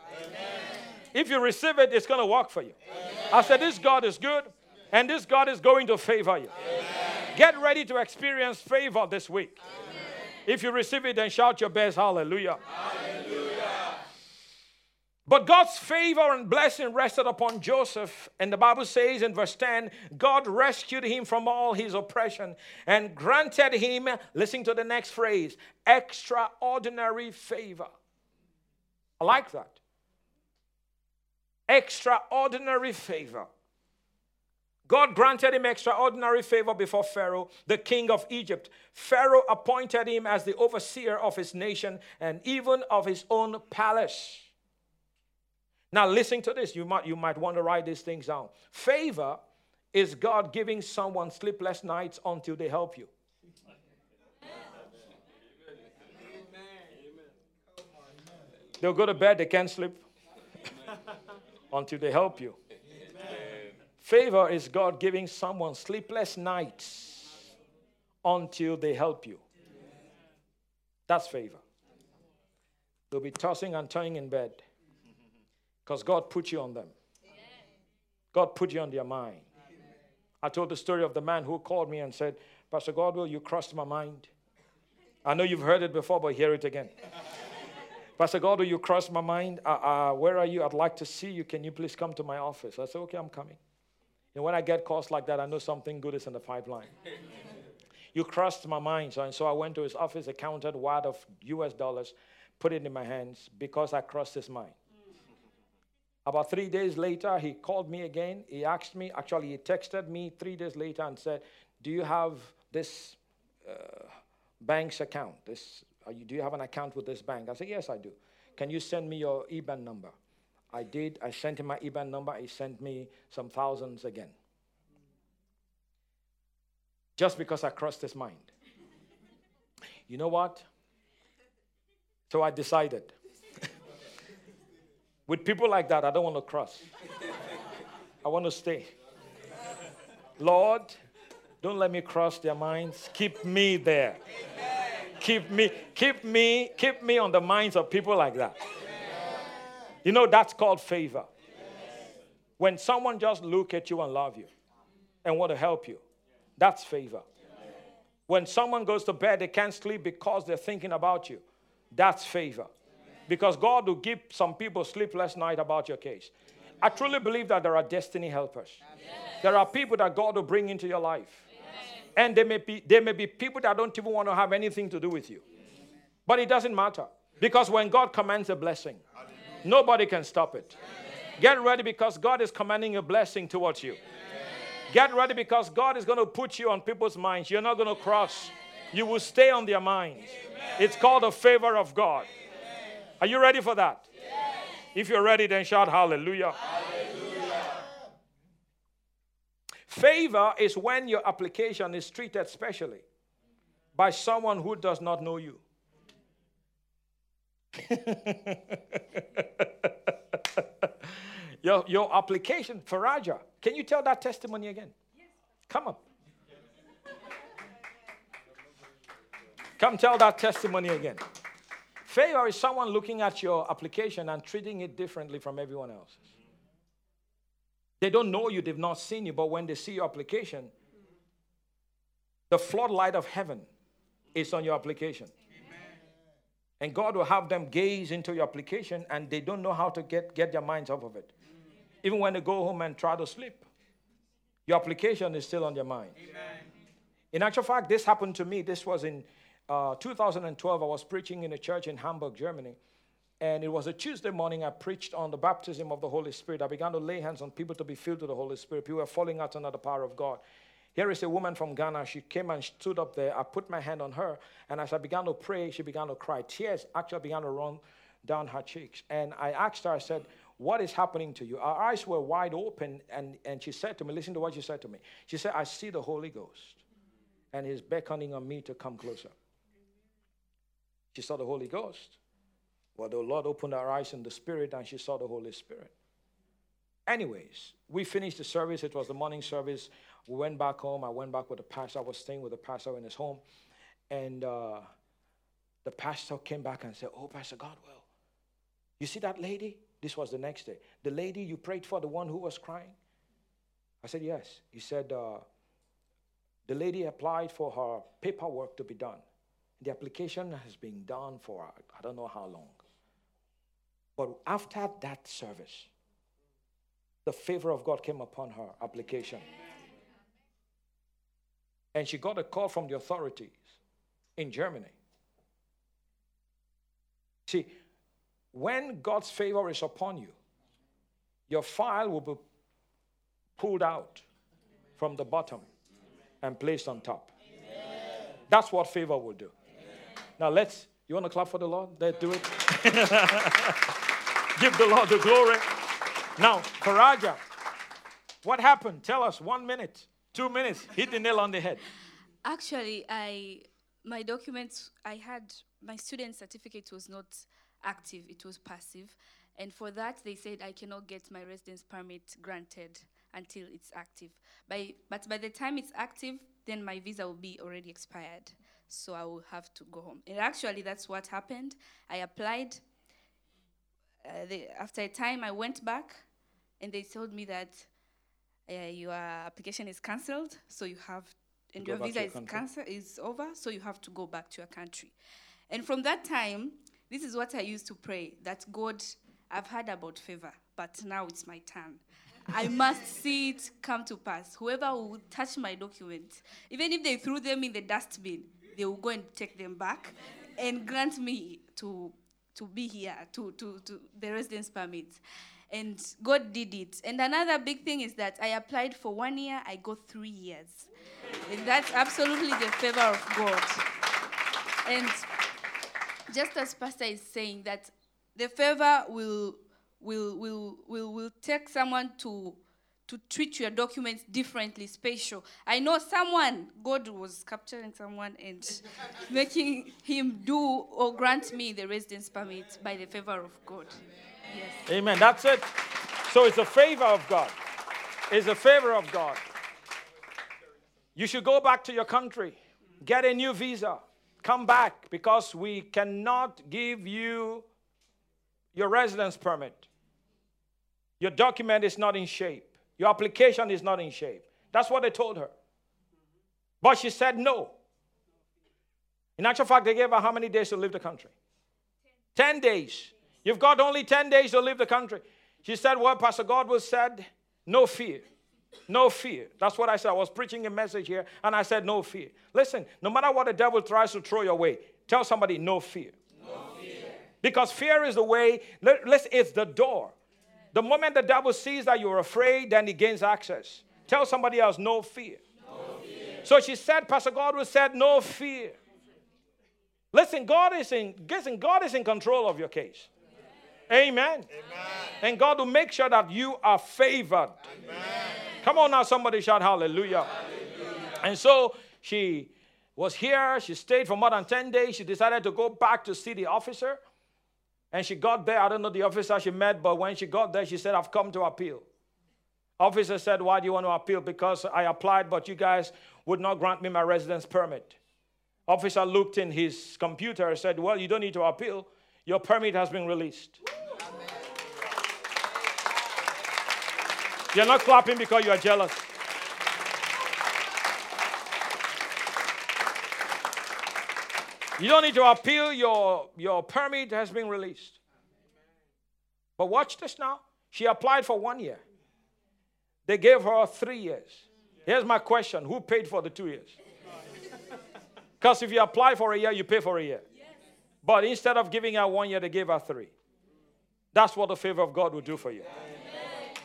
If you receive it, it's going to work for you. I said, This God is good, and this God is going to favor you. Get ready to experience favor this week. If you receive it, then shout your best hallelujah. But God's favor and blessing rested upon Joseph. And the Bible says in verse 10 God rescued him from all his oppression and granted him, listen to the next phrase, extraordinary favor. I like that. Extraordinary favor. God granted him extraordinary favor before Pharaoh, the king of Egypt. Pharaoh appointed him as the overseer of his nation and even of his own palace. Now, listen to this. You might, you might want to write these things down. Favor is God giving someone sleepless nights until they help you. They'll go to bed, they can't sleep until they help you. Favor is God giving someone sleepless nights until they help you. That's favor. They'll be tossing and turning in bed because God put you on them. God put you on their mind. I told the story of the man who called me and said, Pastor Godwill, you crossed my mind. I know you've heard it before, but hear it again. Pastor Godwill, you crossed my mind. Uh, uh, where are you? I'd like to see you. Can you please come to my office? I said, Okay, I'm coming. And when I get calls like that, I know something good is in the pipeline. you crossed my mind. So, and so I went to his office, accounted wad of US dollars, put it in my hands because I crossed his mind. About three days later, he called me again. He asked me, actually, he texted me three days later and said, Do you have this uh, bank's account? This, you, do you have an account with this bank? I said, Yes, I do. Can you send me your IBAN number? I did. I sent him my IBAN number. He sent me some thousands again. Just because I crossed his mind. You know what? So I decided with people like that, I don't want to cross. I want to stay. Lord, don't let me cross their minds. Keep me there. Keep me, keep me, keep me on the minds of people like that. You know, that's called favor. When someone just look at you and love you and want to help you, that's favor. When someone goes to bed, they can't sleep because they're thinking about you, that's favor. Because God will give some people sleepless night about your case. I truly believe that there are destiny helpers. There are people that God will bring into your life. And there may, be, there may be people that don't even want to have anything to do with you. But it doesn't matter. Because when God commands a blessing, nobody can stop it. Get ready because God is commanding a blessing towards you. Get ready because God is going to put you on people's minds. You're not going to cross, you will stay on their minds. It's called a favor of God. Are you ready for that? Yes. If you're ready, then shout hallelujah. hallelujah. Favor is when your application is treated specially by someone who does not know you. your, your application, Faraja, can you tell that testimony again? Yes. Come on. Come tell that testimony again. Favor is someone looking at your application and treating it differently from everyone else's. They don't know you, they've not seen you, but when they see your application, the floodlight of heaven is on your application. And God will have them gaze into your application and they don't know how to get, get their minds off of it. Even when they go home and try to sleep, your application is still on their mind. Amen. In actual fact, this happened to me. This was in uh, 2012. I was preaching in a church in Hamburg, Germany. And it was a Tuesday morning. I preached on the baptism of the Holy Spirit. I began to lay hands on people to be filled with the Holy Spirit. People were falling out under the power of God. Here is a woman from Ghana. She came and stood up there. I put my hand on her, and as I began to pray, she began to cry. Tears actually began to run down her cheeks. And I asked her, I said, What is happening to you? Our eyes were wide open, and, and she said to me, Listen to what she said to me. She said, I see the Holy Ghost, and he's beckoning on me to come closer. She saw the Holy Ghost. Well, the Lord opened her eyes in the Spirit, and she saw the Holy Spirit. Anyways, we finished the service. It was the morning service. We went back home. I went back with the pastor. I was staying with the pastor in his home. And uh, the pastor came back and said, Oh, Pastor Godwill, you see that lady? This was the next day. The lady you prayed for, the one who was crying? I said, Yes. He said, uh, The lady applied for her paperwork to be done. The application has been done for I don't know how long. But after that service, the favor of God came upon her application. And she got a call from the authorities in Germany. See, when God's favor is upon you, your file will be pulled out from the bottom and placed on top. That's what favor will do. Now let's, you want to clap for the Lord? Let's do it. Give the Lord the glory. Now, Faraja, what happened? Tell us one minute. Two minutes, hit the nail on the head. Actually, I my documents I had my student certificate was not active; it was passive, and for that they said I cannot get my residence permit granted until it's active. By but by the time it's active, then my visa will be already expired, so I will have to go home. And actually, that's what happened. I applied. Uh, they, after a time, I went back, and they told me that uh, your application is cancelled, so you have, and your visa is cancelled, is over, so you have to go back to your country. And from that time, this is what I used to pray that God, I've heard about favor, but now it's my turn. I must see it come to pass. Whoever will touch my documents, even if they threw them in the dustbin, they will go and take them back and grant me to to be here, to, to, to the residence permit and God did it. And another big thing is that I applied for one year, I got three years. And that's absolutely the favor of God. And just as Pastor is saying, that the favor will, will, will, will, will take someone to, to treat your documents differently, special. I know someone, God was capturing someone and making him do or grant me the residence permit by the favor of God. Yes. Amen. That's it. So it's a favor of God. It's a favor of God. You should go back to your country, get a new visa, come back because we cannot give you your residence permit. Your document is not in shape. Your application is not in shape. That's what they told her. But she said no. In actual fact, they gave her how many days to leave the country? Ten days. You've got only 10 days to leave the country. She said, Well, Pastor Godwill said, no fear. No fear. That's what I said. I was preaching a message here and I said, No fear. Listen, no matter what the devil tries to throw your way, tell somebody, No fear. No fear. Because fear is the way, let's, it's the door. The moment the devil sees that you're afraid, then he gains access. Tell somebody else, No fear. No fear. So she said, Pastor Godwill said, No fear. Listen, God is in, listen, God is in control of your case. Amen. Amen. And God will make sure that you are favored. Amen. Come on now, somebody shout hallelujah. hallelujah. And so she was here. She stayed for more than 10 days. She decided to go back to see the officer. And she got there. I don't know the officer she met, but when she got there, she said, I've come to appeal. Officer said, Why do you want to appeal? Because I applied, but you guys would not grant me my residence permit. Officer looked in his computer and said, Well, you don't need to appeal your permit has been released. You're not clapping because you are jealous. You don't need to appeal, your, your permit has been released. But watch this now. She applied for one year. They gave her three years. Here's my question Who paid for the two years? Because if you apply for a year, you pay for a year. But instead of giving her one year, they gave her three. That's what the favor of God will do for you.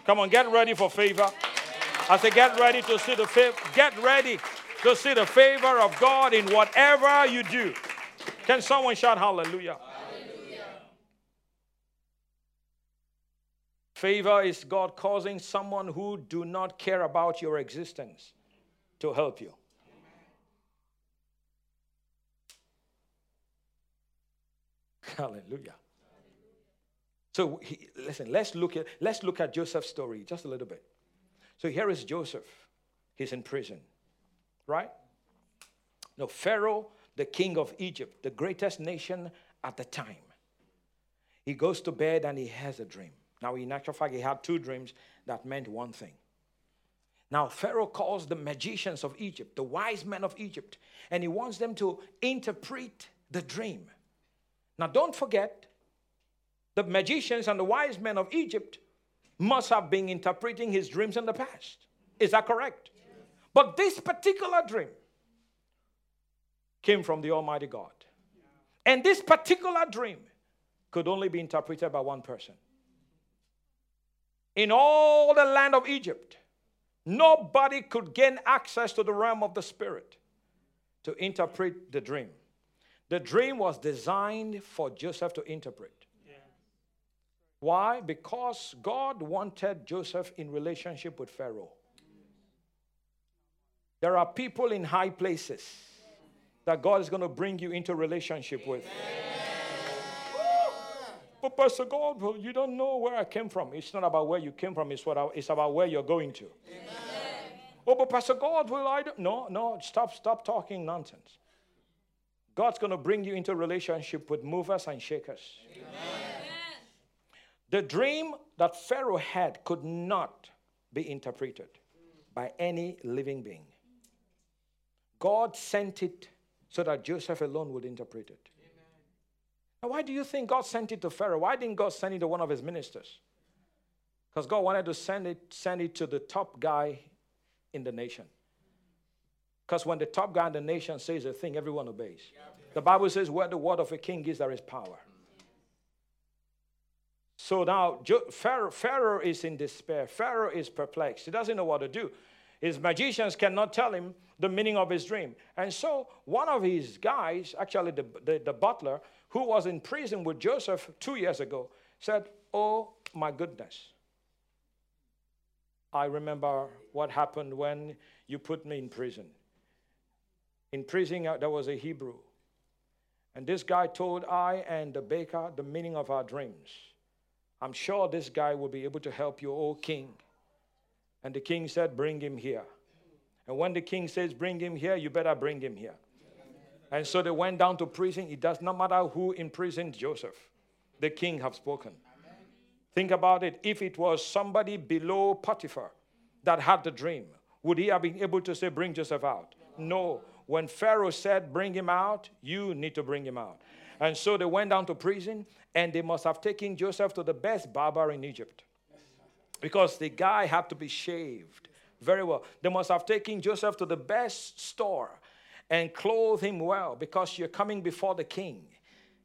Come on, get ready for favor. I say, get ready to see the favor. Get ready to see the favor of God in whatever you do. Can someone shout hallelujah? hallelujah? Favor is God causing someone who do not care about your existence to help you. Hallelujah. So he, listen, let's look at let's look at Joseph's story just a little bit. So here is Joseph. He's in prison. Right? Now Pharaoh, the king of Egypt, the greatest nation at the time. He goes to bed and he has a dream. Now, in actual fact, he had two dreams that meant one thing. Now, Pharaoh calls the magicians of Egypt, the wise men of Egypt, and he wants them to interpret the dream. Now, don't forget, the magicians and the wise men of Egypt must have been interpreting his dreams in the past. Is that correct? Yes. But this particular dream came from the Almighty God. And this particular dream could only be interpreted by one person. In all the land of Egypt, nobody could gain access to the realm of the Spirit to interpret the dream. The dream was designed for Joseph to interpret. Why? Because God wanted Joseph in relationship with Pharaoh. There are people in high places that God is going to bring you into relationship with. But Pastor Godwill, you don't know where I came from. It's not about where you came from, it's, what I, it's about where you're going to. Amen. Oh, but Pastor Godwill, I don't. No, no, stop, stop talking nonsense. God's going to bring you into relationship with movers and shakers. Amen. The dream that Pharaoh had could not be interpreted by any living being. God sent it so that Joseph alone would interpret it. Now, why do you think God sent it to Pharaoh? Why didn't God send it to one of his ministers? Because God wanted to send it, send it to the top guy in the nation. Because when the top guy in the nation says a thing, everyone obeys. The Bible says, where the word of a king is, there is power. So now Pharaoh, Pharaoh is in despair. Pharaoh is perplexed. He doesn't know what to do. His magicians cannot tell him the meaning of his dream. And so one of his guys, actually the, the, the, butler, who was in prison with Joseph two years ago, said, Oh my goodness. I remember what happened when you put me in prison. In prison, uh, there was a Hebrew. And this guy told I and the baker the meaning of our dreams. I'm sure this guy will be able to help you, O king. And the king said, Bring him here. And when the king says, Bring him here, you better bring him here. And so they went down to prison. It does not matter who imprisoned Joseph, the king have spoken. Think about it. If it was somebody below Potiphar that had the dream, would he have been able to say, Bring Joseph out? No. When Pharaoh said, Bring him out, you need to bring him out. And so they went down to prison, and they must have taken Joseph to the best barber in Egypt because the guy had to be shaved very well. They must have taken Joseph to the best store and clothed him well because you're coming before the king.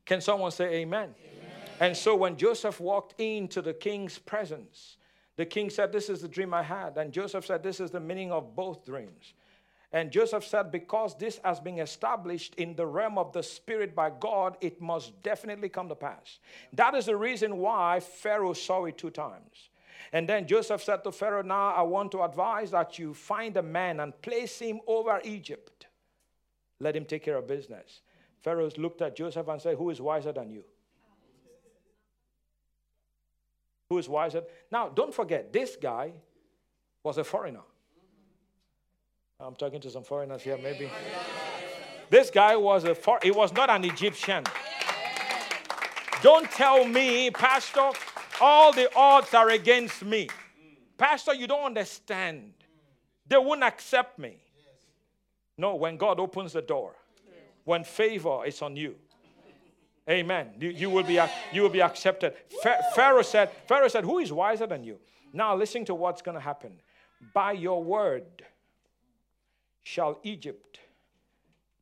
Can someone say amen? amen? And so when Joseph walked into the king's presence, the king said, This is the dream I had. And Joseph said, This is the meaning of both dreams. And Joseph said, Because this has been established in the realm of the Spirit by God, it must definitely come to pass. That is the reason why Pharaoh saw it two times. And then Joseph said to Pharaoh, Now I want to advise that you find a man and place him over Egypt. Let him take care of business. Pharaoh looked at Joseph and said, Who is wiser than you? Who is wiser? Now, don't forget, this guy was a foreigner. I'm talking to some foreigners here, maybe. This guy was a for, he was not an Egyptian. Don't tell me, Pastor, all the odds are against me. Pastor, you don't understand. They won't accept me. No, when God opens the door, when favor is on you. Amen. You, you will be you will be accepted. Pharaoh said, Pharaoh said, Who is wiser than you? Now listen to what's going to happen. By your word shall Egypt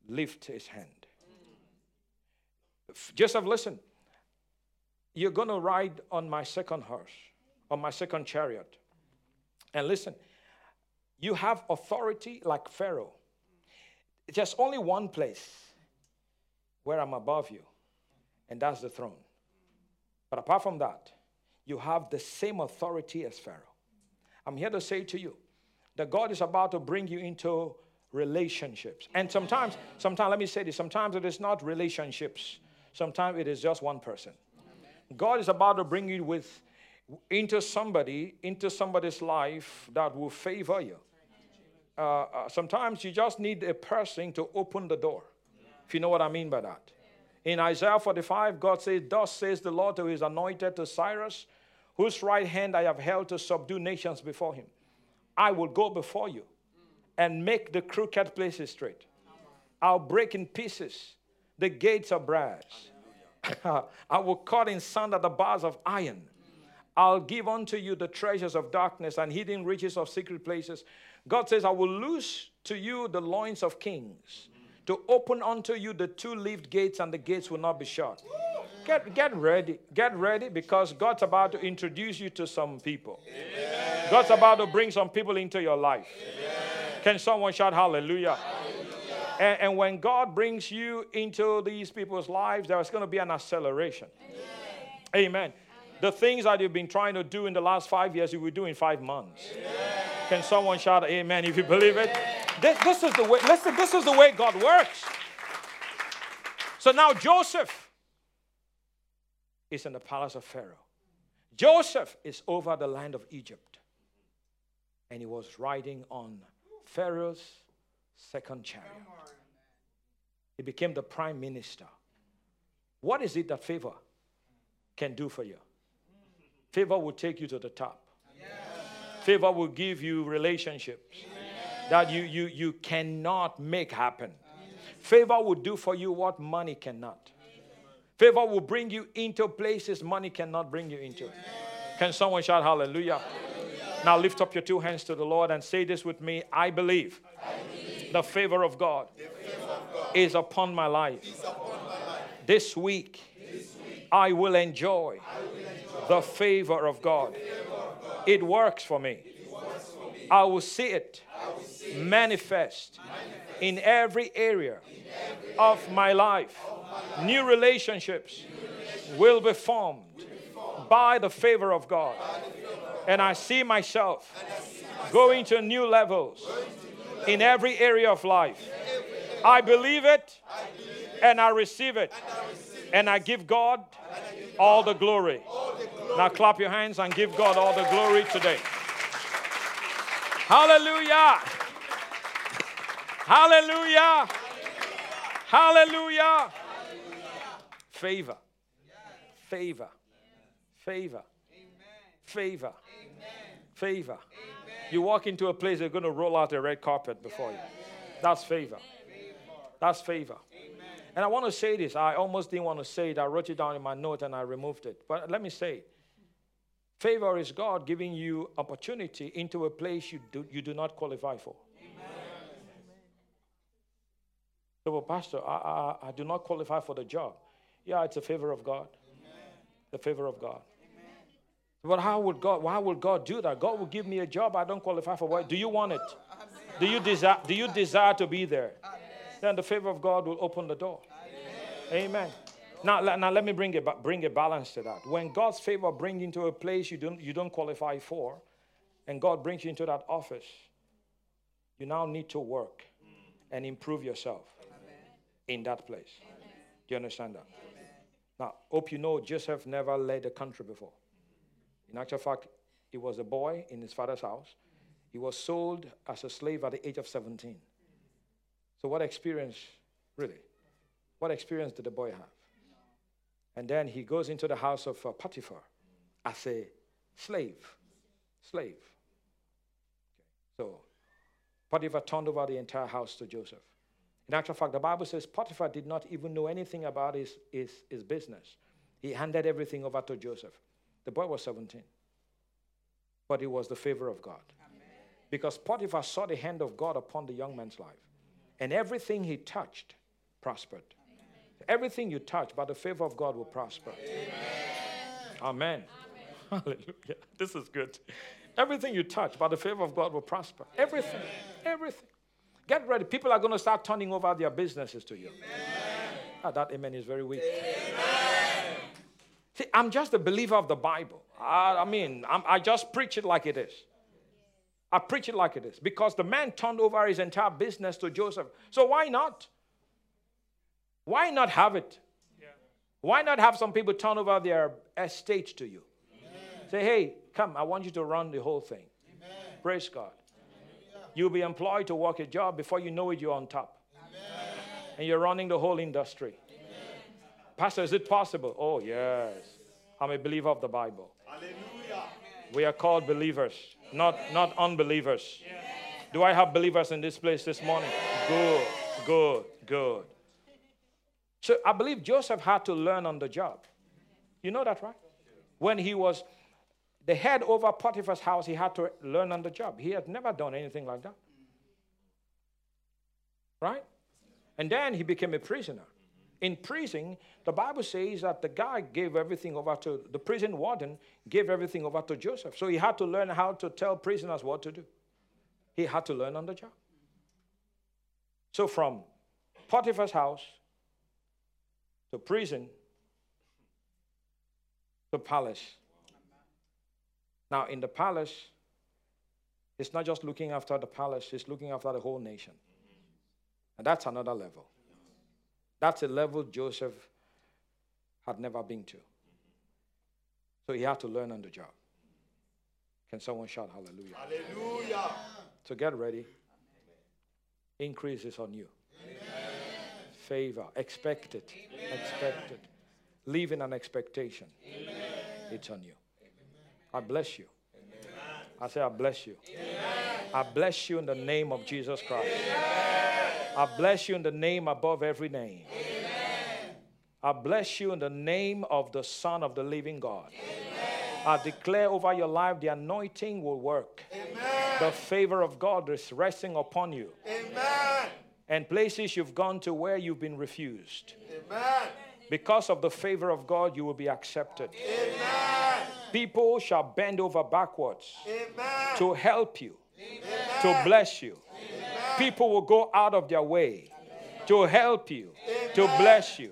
lift his hand. Joseph, listen. You're going to ride on my second horse, on my second chariot. And listen, you have authority like Pharaoh. There's only one place where I'm above you, and that's the throne. But apart from that, you have the same authority as Pharaoh. I'm here to say to you that God is about to bring you into relationships. And sometimes, sometimes, let me say this sometimes it is not relationships, sometimes it is just one person. God is about to bring you with into somebody, into somebody's life that will favor you. Uh, uh, sometimes you just need a person to open the door, if you know what I mean by that. In Isaiah 45, God says, Thus says the Lord to his anointed to Cyrus, whose right hand I have held to subdue nations before him. I will go before you and make the crooked places straight. I'll break in pieces the gates of brass. I will cut in sunder the bars of iron. I'll give unto you the treasures of darkness and hidden riches of secret places. God says, I will loose to you the loins of kings, to open unto you the two leaved gates, and the gates will not be shut. Get, get ready. Get ready because God's about to introduce you to some people. Amen. God's about to bring some people into your life. Amen. Can someone shout hallelujah? hallelujah. And, and, when God brings you into these people's lives, there's going to be an acceleration. Amen. Amen. The things that you've been trying to do in the last five years, you will do in five months. Can someone shout amen if you believe it? This, this is the way, listen, this is the way God works. So now Joseph is in the palace of Pharaoh. Joseph is over the land of Egypt. And he was riding on Pharaoh's second chariot. He became the prime minister. What is it that favor can do for you? Favor will take you to the top. Favor will give you relationships that you, you, you cannot make happen. Favor will do for you what money cannot. Favor will bring you into places money cannot bring you into. Can someone shout hallelujah? hallelujah? Now lift up your two hands to the Lord and say this with me I believe, I believe the, favor of God, favor of God is upon my life. Upon my life. This, week, this week, I will enjoy, I will enjoy the favor of God. It works for me. I will see it, manifest, in every area of my life. New relationships will be formed by the favor of God. And I see myself going to new levels in every area of life. I believe it and I receive it. And I give God all the glory. Now clap your hands and give God all the glory today. Hallelujah. Hallelujah. Hallelujah. Favor. Favor. Favor. Favor. Favor. You walk into a place, they're going to roll out a red carpet before you. That's favor. That's favor. And I want to say this. I almost didn't want to say it. I wrote it down in my note and I removed it. But let me say it. Favor is God giving you opportunity into a place you do, you do not qualify for. Amen. So, well, Pastor, I, I, I, do not qualify for the job. Yeah, it's a favor of God. Amen. The favor of God. But how would God, why would God do that? God will give me a job I don't qualify for. Why? Do you want it? Do you desire, do you desire to be there? Then the favor of God will open the door. Amen. Now, now let me bring a, bring a balance to that. When God's favor brings you into a place you don't, you don't qualify for, and God brings you into that office, you now need to work and improve yourself in that place. Do you understand that? Now, hope you know Joseph never led a country before. In actual fact, he was a boy in his father's house. He was sold as a slave at the age of 17. So, what experience, really? What experience did the boy have? And then he goes into the house of uh, Potiphar as a slave. Slave. So Potiphar turned over the entire house to Joseph. In actual fact, the Bible says Potiphar did not even know anything about his, his, his business. He handed everything over to Joseph. The boy was 17. But it was the favor of God. Amen. Because Potiphar saw the hand of God upon the young man's life. And everything he touched prospered. Amen. Everything you touch by the favor of God will prosper. Amen. Amen. Hallelujah. This is good. Everything you touch by the favor of God will prosper. Everything. Everything. Get ready. People are going to start turning over their businesses to you. Ah, that amen is very weak. Amen. See, I'm just a believer of the Bible. I, I mean, I'm, I just preach it like it is. I preach it like it is because the man turned over his entire business to Joseph. So why not? Why not have it? Yeah. Why not have some people turn over their estate to you? Amen. Say, hey, come, I want you to run the whole thing. Amen. Praise God. You'll be employed to work a job. Before you know it, you're on top. Amen. And you're running the whole industry. Pastor, is it possible? Oh, yes. I'm a believer of the Bible. Hallelujah. We are called believers, not, not unbelievers. Do I have believers in this place this morning? Good, good, good. So I believe Joseph had to learn on the job. You know that, right? When he was the head over Potiphar's house, he had to learn on the job. He had never done anything like that. Right? And then he became a prisoner. In prison, the Bible says that the guy gave everything over to the prison warden, gave everything over to Joseph. So he had to learn how to tell prisoners what to do. He had to learn on the job. So from Potiphar's house to prison to palace now, in the palace, it's not just looking after the palace, it's looking after the whole nation. And that's another level. That's a level Joseph had never been to. So he had to learn on the job. Can someone shout hallelujah? Hallelujah. So get ready. Increase is on you. Amen. Favor. Expect it. Amen. Expect it. Live in an expectation. Amen. It's on you. I bless you. I say, I bless you. I bless you in the name of Jesus Christ. Amen. I bless you in the name above every name. I bless you in the name of the Son of the living God. I declare over your life the anointing will work. The favor of God is resting upon you. Amen. And places you've gone to where you've been refused. Because of the favor of God, you will be accepted. Amen. People shall bend over backwards Amen. to help you, Amen. to bless you. People will go out of their way to help you, to bless you.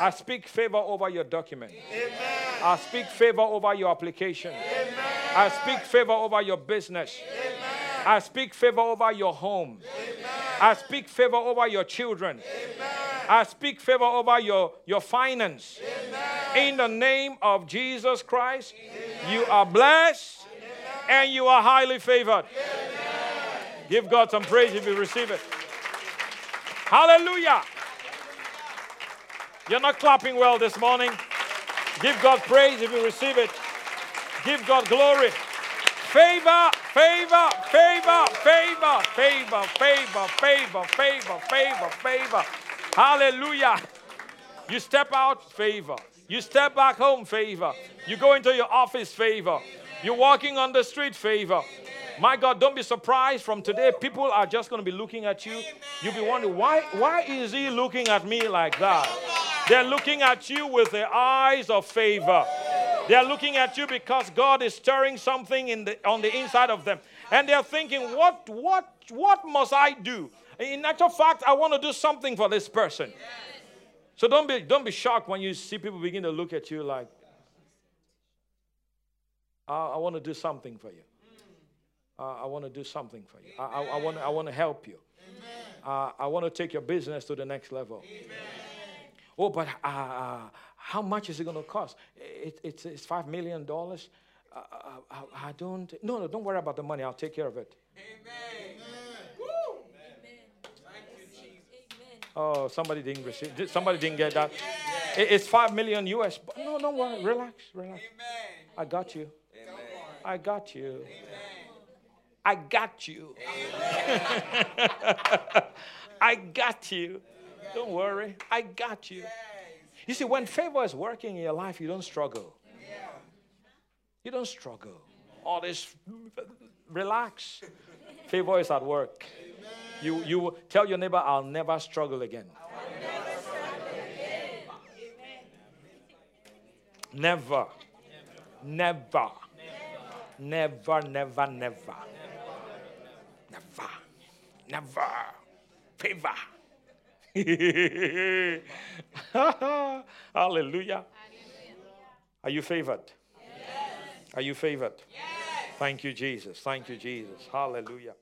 I speak favor over your document. I speak favor over your application. I speak favor over your business. I speak favor over your home. I speak favor over your children. I speak favor over your, your finance. Amen. In the name of Jesus Christ, Amen. you are blessed Amen. and you are highly favored. Give God some praise if you receive it. Hallelujah. You're not clapping well this morning. Give God praise if you receive it. Give God glory. Favor, favor, favor, favor, favor, favor, favor, favor, favor, favor. Hallelujah. You step out, favor. You step back home, favor. You go into your office, favor. You're walking on the street, favor. My God, don't be surprised from today. People are just going to be looking at you. You'll be wondering, why, why is he looking at me like that? They're looking at you with the eyes of favor. They're looking at you because God is stirring something in the, on the inside of them. And they're thinking, what, what, what must I do? In actual fact, I want to do something for this person. So don't be, don't be shocked when you see people begin to look at you like, I, I want to do something for you. Uh, I want to do something for you. I, I, I, want, I want to help you. Uh, I want to take your business to the next level. Amen. Oh, but uh, uh, how much is it going to cost? It, it's, it's $5 million. Uh, uh, I, I, don't, no, no, don't worry about the money. I'll take care of it. Amen. Oh, somebody didn't receive. Somebody didn't get that. It's five million US. No, don't worry. Relax, relax. I got you. I got you. I got you. I got you. Don't worry. I got you. You see, when favor is working in your life, you don't struggle. You don't struggle. All this, relax. Favor is at work. You, you tell your neighbor, I'll never struggle again. Never. Never. Never, never, never. Never. Never. Favor. Hallelujah. Are you favored? Are you favored? Thank you, Jesus. Thank you, Jesus. Hallelujah.